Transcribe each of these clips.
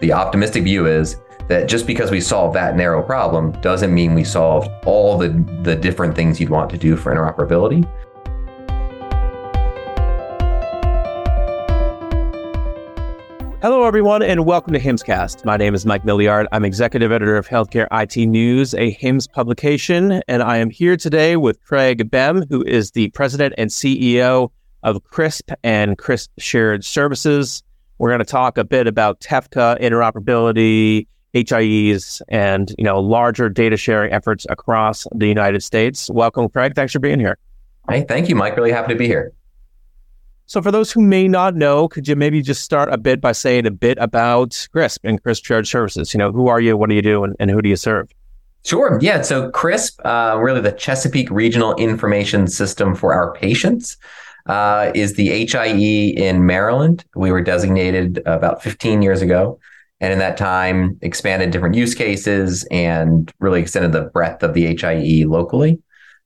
the optimistic view is that just because we solve that narrow problem doesn't mean we solved all the, the different things you'd want to do for interoperability. Hello, everyone, and welcome to HIMSScast. My name is Mike Miliard. I'm executive editor of Healthcare IT News, a HIMSS publication, and I am here today with Craig Behm, who is the president and CEO of CRISP and CRISP Shared Services. We're going to talk a bit about TEFCA interoperability, HIEs and you know larger data sharing efforts across the United States. Welcome, Craig. Thanks for being here. Hey, thank you, Mike. Really happy to be here. So, for those who may not know, could you maybe just start a bit by saying a bit about CRISP and CRISP Shared Services? You know, who are you, what do you do, and, and who do you serve? Sure. Yeah. So, CRISP, uh, really the Chesapeake Regional Information System for our patients, uh, is the HIE in Maryland. We were designated about 15 years ago and in that time expanded different use cases and really extended the breadth of the HIE locally.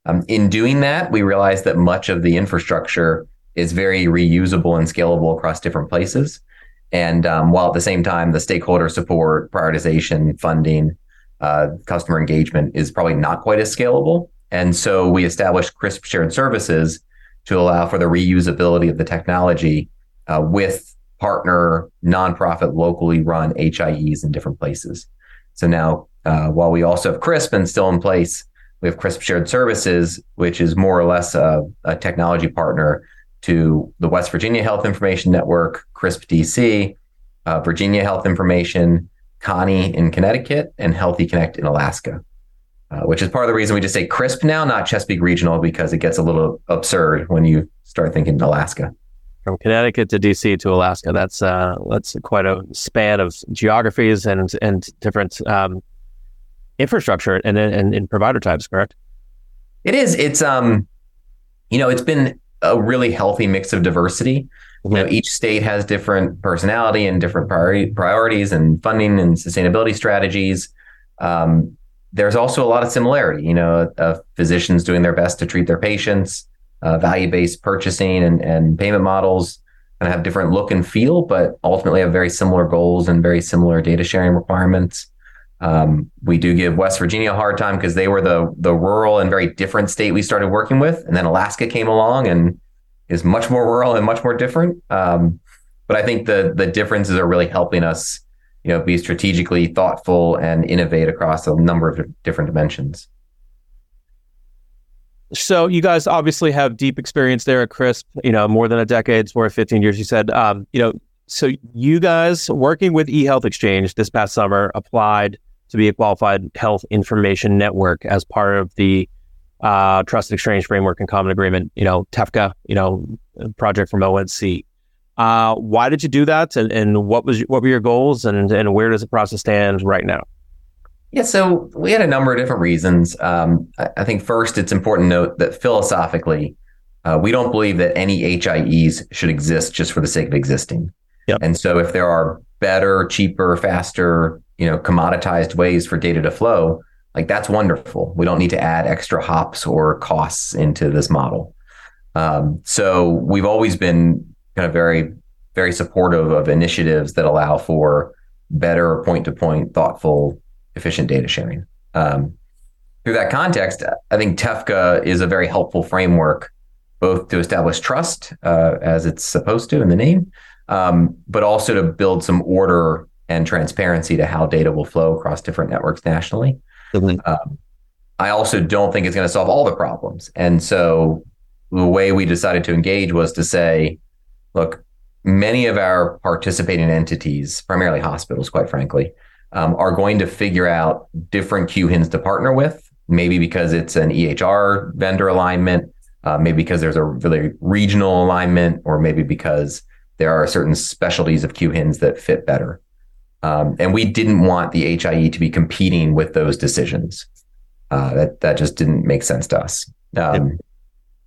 Um, in doing that, we realized that much of the infrastructure is very reusable and scalable across different places. And um, while at the same time, the stakeholder support, prioritization, funding, uh, customer engagement is probably not quite as scalable. And so we established CRISP shared services to allow for the reusability of the technology uh, with partner nonprofit locally run HIEs in different places. So now, uh, while we also have CRISP and still in place, we have CRISP Shared Services, which is more or less a, a technology partner to the West Virginia Health Information Network, CRISP DC, uh, Virginia Health Information, Connie in Connecticut, and healthEconnect in Alaska. Uh, which is part of the reason we just say CRISP now, not Chesapeake Regional, because it gets a little absurd when you start thinking Alaska from Connecticut to DC to Alaska. That's uh, that's quite a span of geographies and and different um, infrastructure and, and and provider types. Correct? It is. It's um, you know, it's been a really healthy mix of diversity. You know, each state has different personality and different priority, priorities and funding and sustainability strategies. Um, there's also a lot of similarity. You know, uh, physicians doing their best to treat their patients uh, value-based purchasing and, and payment models kind of have different look and feel, but ultimately have very similar goals and very similar data sharing requirements. Um, we do give West Virginia a hard time because they were the the rural and very different state we started working with, and then Alaska came along and is much more rural and much more different. Um, but I think the the differences are really helping us, you know, be strategically thoughtful and innovate across a number of different dimensions. So you guys obviously have deep experience there at CRISP, you know, more than a decade, more 15 years, you said. Um, you know, so you guys working with eHealth Exchange this past summer applied to be a qualified health information network as part of the uh, Trusted Exchange Framework and Common Agreement, you know, TEFCA, you know, project from ONC. Uh, why did you do that, and, and what was what were your goals, and and where does the process stand right now? Yeah, so we had a number of different reasons. Um, I, think first, it's important to note that philosophically, uh, we don't believe that any HIEs should exist just for the sake of existing. Yep. And so, if there are better, cheaper, faster, you know, commoditized ways for data to flow, like that's wonderful. We don't need to add extra hops or costs into this model. Um, so we've always been kind of very, very supportive of initiatives that allow for better point to point, thoughtful efficient data sharing. Um, through that context, I think TEFCA is a very helpful framework, both to establish trust uh, as it's supposed to in the name, um, but also to build some order and transparency to how data will flow across different networks nationally. Mm-hmm. Um, I also don't think it's going to solve all the problems. And so the way we decided to engage was to say, look, many of our participating entities, primarily hospitals, quite frankly, um, are going to figure out different QHINs to partner with, maybe because it's an EHR vendor alignment, uh, maybe because there's a really regional alignment, or maybe because there are certain specialties of QHINs that fit better. Um, and we didn't want the HIE to be competing with those decisions. Uh, that that just didn't make sense to us. Um,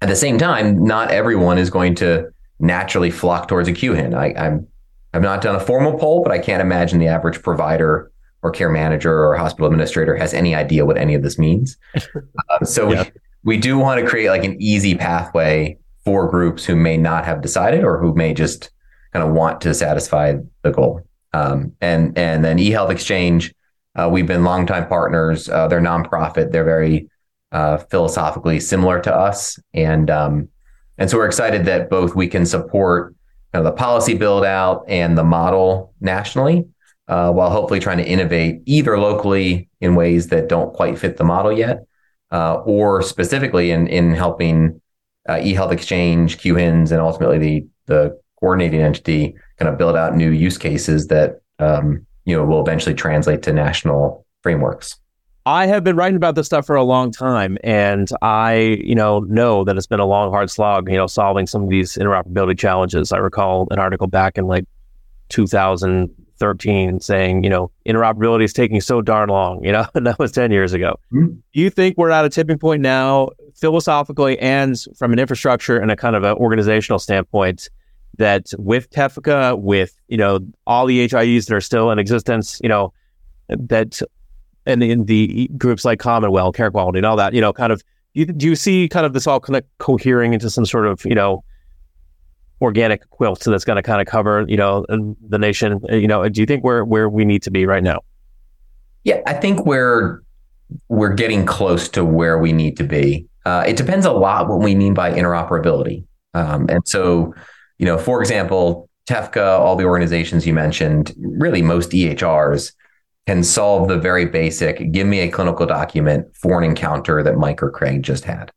at the same time, not everyone is going to naturally flock towards a QHIN. I, I'm I've not done a formal poll, but I can't imagine the average provider or care manager or hospital administrator has any idea what any of this means. Uh, so yeah. we, we do want to create like an easy pathway for groups who may not have decided or who may just kind of want to satisfy the goal. Um, and and then eHealth Exchange, uh, we've been longtime partners. Uh, they're nonprofit. They're very uh, philosophically similar to us, and um, and so we're excited that both we can support the policy build out and the model nationally, uh, while hopefully trying to innovate either locally in ways that don't quite fit the model yet, uh, or specifically in in helping uh, eHealth Exchange, QHINs, and ultimately the the coordinating entity kind of build out new use cases that um, you know will eventually translate to national frameworks. I have been writing about this stuff for a long time, and I, you know, know that it's been a long, hard slog, you know, solving some of these interoperability challenges. I recall an article back in like 2013 saying, you know, interoperability is taking so darn long, you know, and that was 10 years ago. Mm-hmm. Do you think we're at a tipping point now, philosophically and from an infrastructure and a kind of an organizational standpoint, that with TEFCA, with, you know, all the HIEs that are still in existence, you know, that and in the groups like CommonWell, Care Quality, and all that, you know, kind of, do you, do you see kind of this all kind of cohering into some sort of, you know, organic quilt that's going to kind of cover, you know, the nation? You know, do you think we're where we need to be right now? Yeah, I think we're we're getting close to where we need to be. Uh, it depends a lot what we mean by interoperability. Um, and so, you know, for example, TEFCA, all the organizations you mentioned, really most EHRs can solve the very basic give me a clinical document for an encounter that Mike or Craig just had.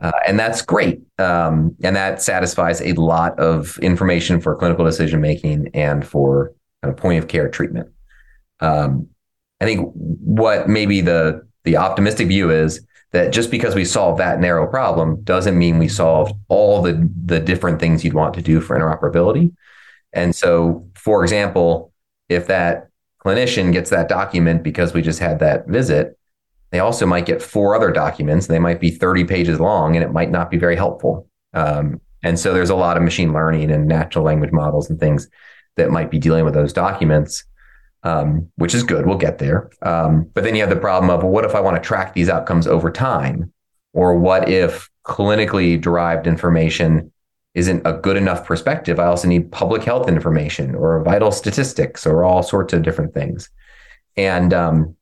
Uh, and that's great. Um, and that satisfies a lot of information for clinical decision making and for kind of point of care treatment. Um, I think what maybe the the optimistic view is that just because we solve that narrow problem doesn't mean we solved all the the different things you'd want to do for interoperability. And so, for example, if that clinician gets that document because we just had that visit, they also might get four other documents. They might be 30 pages long and it might not be very helpful. Um, and so there's a lot of machine learning and natural language models and things that might be dealing with those documents, um, which is good. We'll get there. Um, but then you have the problem of well, what if I want to track these outcomes over time? Or what if clinically derived information isn't a good enough perspective. I also need public health information or vital statistics or all sorts of different things. And um,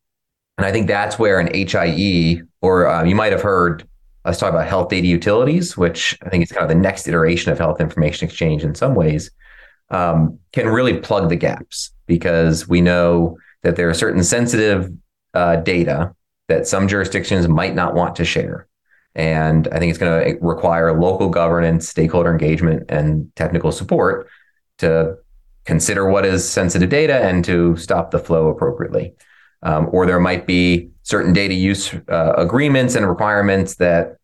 and I think that's where an HIE or uh, you might have heard us talk about health data utilities, which I think is kind of the next iteration of health information exchange in some ways, um, can really plug the gaps because we know that there are certain sensitive uh, data that some jurisdictions might not want to share. And I think it's going to require local governance, stakeholder engagement, and technical support to consider what is sensitive data and to stop the flow appropriately. Um, or there might be certain data use uh, agreements and requirements that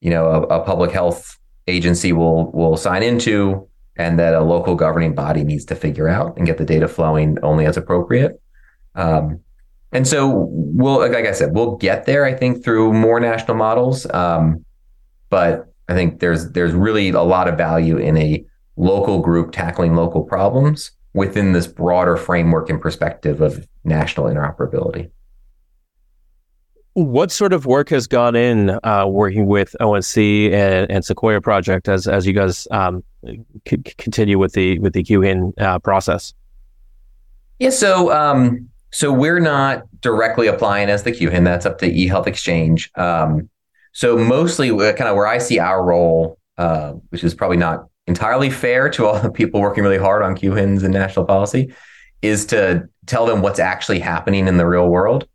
you know a, a, public health agency will will sign into, and that a local governing body needs to figure out and get the data flowing only as appropriate. Um, and so we'll, like I said, we'll get there. I think through more national models. Um, but I think there's there's really a lot of value in a local group tackling local problems within this broader framework and perspective of national interoperability. What sort of work has gone in uh, working with ONC and, and, Sequoia Project as as you guys um, c- continue with the with the QHIN uh, process? Yeah, so um, so we're not directly applying as the QHIN. That's up to eHealth Exchange. Um, so mostly, uh, kind of where I see our role, uh, which is probably not entirely fair to all the people working really hard on QHINs and national policy, is to tell them what's actually happening in the real world.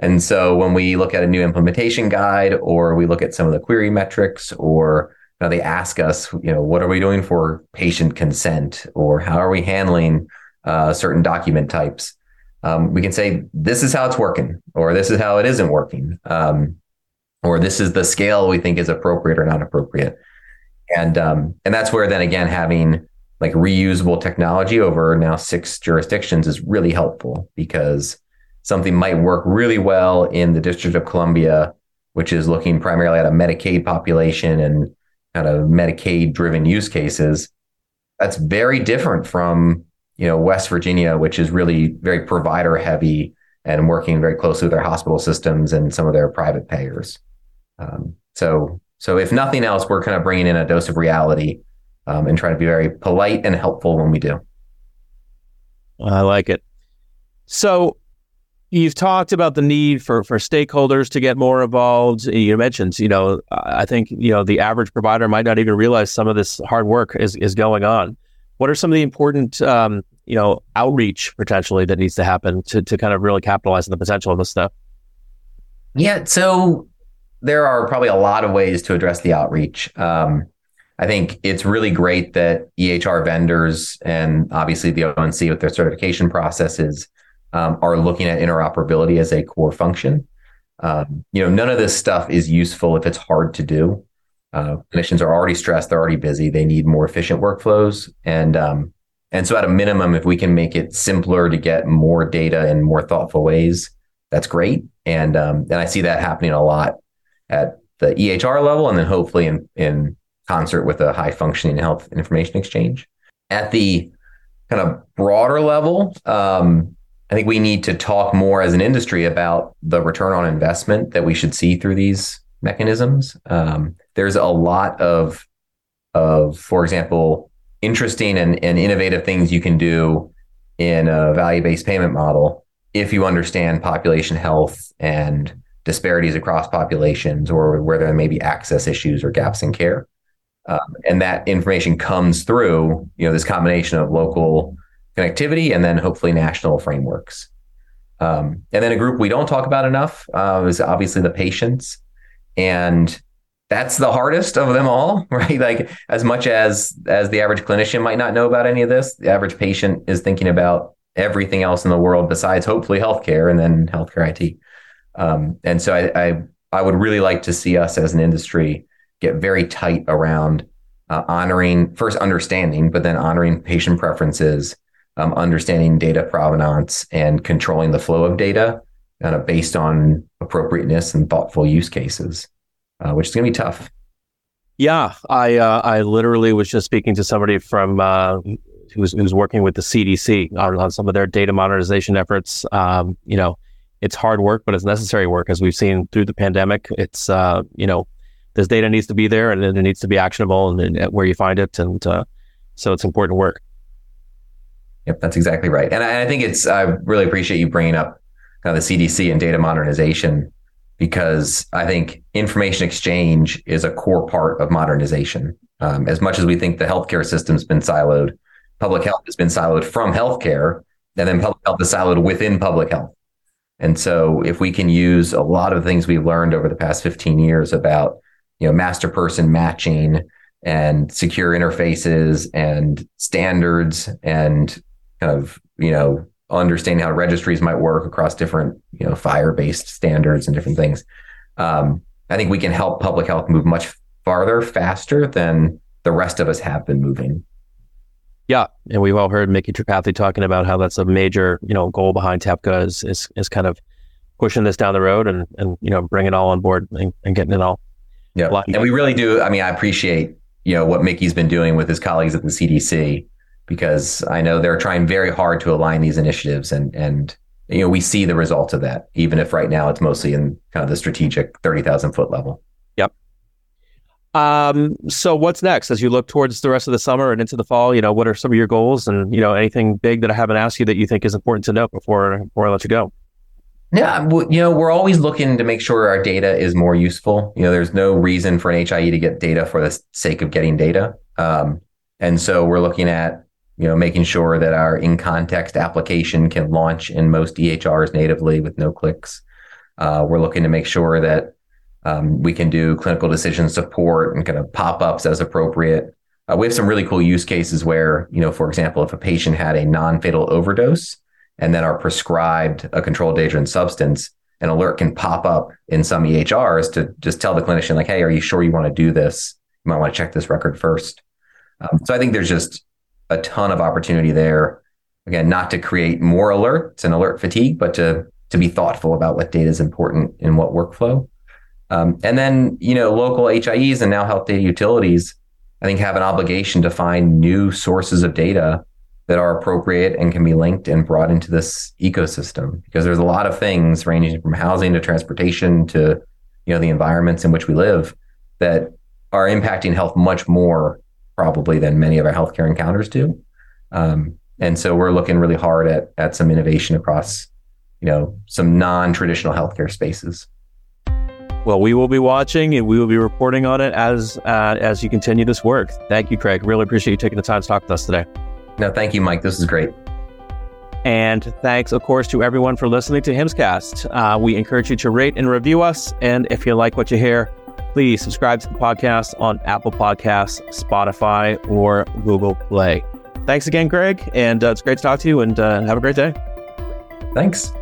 And so when we look at a new implementation guide, or we look at some of the query metrics, or you know, they ask us, you know, what are we doing for patient consent, or how are we handling uh, certain document types? Um, we can say this is how it's working, or this is how it isn't working, um, or this is the scale we think is appropriate or not appropriate, and um, and that's where then again having like reusable technology over now six jurisdictions is really helpful because something might work really well in the District of Columbia, which is looking primarily at a Medicaid population and kind of Medicaid driven use cases. That's very different from you know, West Virginia, which is really very provider heavy and working very closely with their hospital systems and some of their private payers. Um, so, so if nothing else, we're kind of bringing in a dose of reality um, and trying to be very polite and helpful when we do. I like it. So you've talked about the need for for stakeholders to get more involved. You mentioned, you know, I think you know the average provider might not even realize some of this hard work is is going on. What are some of the important, um, you know, outreach potentially that needs to happen to to kind of really capitalize on the potential of this stuff? Yeah, so there are probably a lot of ways to address the outreach. Um, I think it's really great that EHR vendors and obviously the ONC with their certification processes um, are looking at interoperability as a core function. Um, you know, none of this stuff is useful if it's hard to do. Uh, clinicians are already stressed; they're already busy. They need more efficient workflows, and um, and so at a minimum, if we can make it simpler to get more data in more thoughtful ways, that's great. And um, and I see that happening a lot at the EHR level, and then hopefully in in concert with a high functioning health information exchange. At the kind of broader level, um, I think we need to talk more as an industry about the return on investment that we should see through these mechanisms. Um, there's a lot of, of, for example, interesting and, and innovative things you can do in a value-based payment model if you understand population health and disparities across populations or where there may be access issues or gaps in care. Um, and that information comes through, you know, this combination of local connectivity and then hopefully national frameworks. Um, and then a group we don't talk about enough uh, is obviously the patients. And that's the hardest of them all, right? Like as much as as the average clinician might not know about any of this, the average patient is thinking about everything else in the world besides hopefully healthcare and then healthcare IT. Um, and so I, I, I would really like to see us as an industry get very tight around uh, honoring first understanding, but then honoring patient preferences um, understanding data provenance and controlling the flow of data kind of based on appropriateness and thoughtful use cases, uh, which is going to be tough. Yeah, I uh, I literally was just speaking to somebody from uh, who was, who was working with the CDC on, on some of their data modernization efforts. Um, you know, it's hard work, but it's necessary work, as we've seen through the pandemic. It's uh, you know, this data needs to be there, and it needs to be actionable, and, and where you find it, and uh, so it's important work. Yep, that's exactly right. And I, I think it's, I really appreciate you bringing up kind of the CDC and data modernization because I think information exchange is a core part of modernization. Um, as much as we think the healthcare system's been siloed, public health has been siloed from healthcare, and then public health is siloed within public health. And so, if we can use a lot of things we've learned over the past 15 years about, you know, master person matching and secure interfaces and standards and kind of you know understanding how registries might work across different you know FHIR based standards and different things. Um, i think we can help public health move much farther faster than the rest of us have been moving. Yeah and we've all heard Micky Tripathi talking about how that's a major you know goal behind TEFCA is is, is kind of pushing this down the road and and you know bringing it all on board and, and getting it all yeah and we really do i mean i appreciate you know what Micky's been doing with his colleagues at the cdc because I know they're trying very hard to align these initiatives and and you know we see the results of that even if right now it's mostly in kind of the strategic 30,000 foot level. Yep. Um so what's next as you look towards the rest of the summer and into the fall, you know, what are some of your goals and you know anything big that I haven't asked you that you think is important to know before before I let you go? Yeah, you know, we're always looking to make sure our data is more useful. You know, there's no reason for an HIE to get data for the sake of getting data. Um, and so we're looking at you know, making sure that our in context application can launch in most EHRs natively with no clicks. Uh, we're looking to make sure that um, we can do clinical decision support and kind of pop ups as appropriate. Uh, we have some really cool use cases where, you know, for example, if a patient had a non fatal overdose and then are prescribed a controlled dangerous substance, an alert can pop up in some EHRs to just tell the clinician, like, hey, are you sure you want to do this? You might want to check this record first. Um, so I think there's just a ton of opportunity there. Again, not to create more alerts and alert fatigue, but to to be thoughtful about what data is important in what workflow. Um, and then, you know, local HIEs and now health data utilities, I think have an obligation to find new sources of data that are appropriate and can be linked and brought into this ecosystem because there's a lot of things ranging from housing to transportation to you know the environments in which we live that are impacting health much more probably than many of our healthcare encounters do. Um, And so we're looking really hard at at some innovation across, you know, some non-traditional healthcare spaces. Well, we will be watching and we will be reporting on it as uh, as you continue this work. Thank you, Craig. Really appreciate you taking the time to talk with us today. No, thank you, Mike. This is great. And thanks, of course, to everyone for listening to HIMSScast. Uh, we encourage you to rate and review us. And if you like what you hear, please subscribe to the podcast on Apple Podcasts, Spotify, or Google Play. Thanks again, Greg. And uh, it's great to talk to you and uh, have a great day. Thanks.